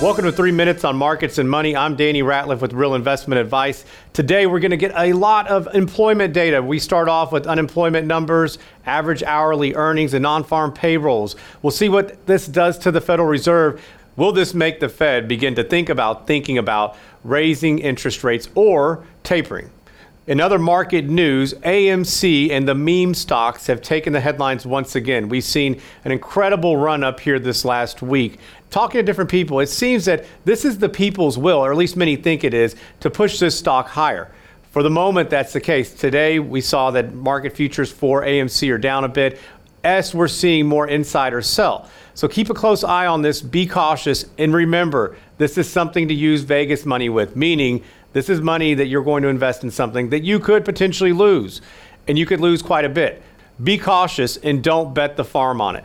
Welcome to Three Minutes on Markets and Money. I'm Danny Ratliff with Real Investment Advice. Today we're going to get a lot of employment data. We start off with unemployment numbers, average hourly earnings, and non farm payrolls. We'll see what this does to the Federal Reserve. Will this make the Fed begin to think about thinking about raising interest rates or tapering? In other market news, AMC and the meme stocks have taken the headlines once again. We've seen an incredible run up here this last week. Talking to different people, it seems that this is the people's will, or at least many think it is, to push this stock higher. For the moment, that's the case. Today, we saw that market futures for AMC are down a bit. S, we're seeing more insiders sell. So keep a close eye on this, be cautious, and remember, this is something to use Vegas money with, meaning this is money that you're going to invest in something that you could potentially lose, and you could lose quite a bit. Be cautious and don't bet the farm on it.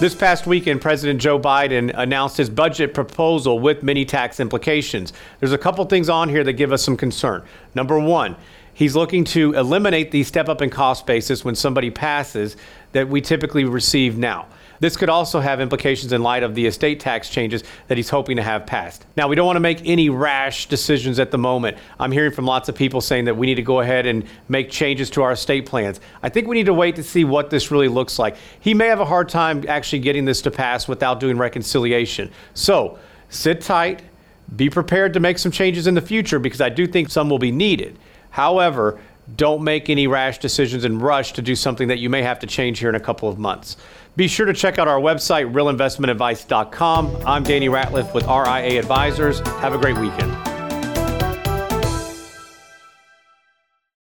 This past weekend, President Joe Biden announced his budget proposal with many tax implications. There's a couple things on here that give us some concern. Number one, he's looking to eliminate the step up in cost basis when somebody passes that we typically receive now. This could also have implications in light of the estate tax changes that he's hoping to have passed. Now, we don't want to make any rash decisions at the moment. I'm hearing from lots of people saying that we need to go ahead and make changes to our estate plans. I think we need to wait to see what this really looks like. He may have a hard time actually getting this to pass without doing reconciliation. So, sit tight, be prepared to make some changes in the future because I do think some will be needed. However, don't make any rash decisions and rush to do something that you may have to change here in a couple of months. Be sure to check out our website, realinvestmentadvice.com. I'm Danny Ratliff with RIA Advisors. Have a great weekend.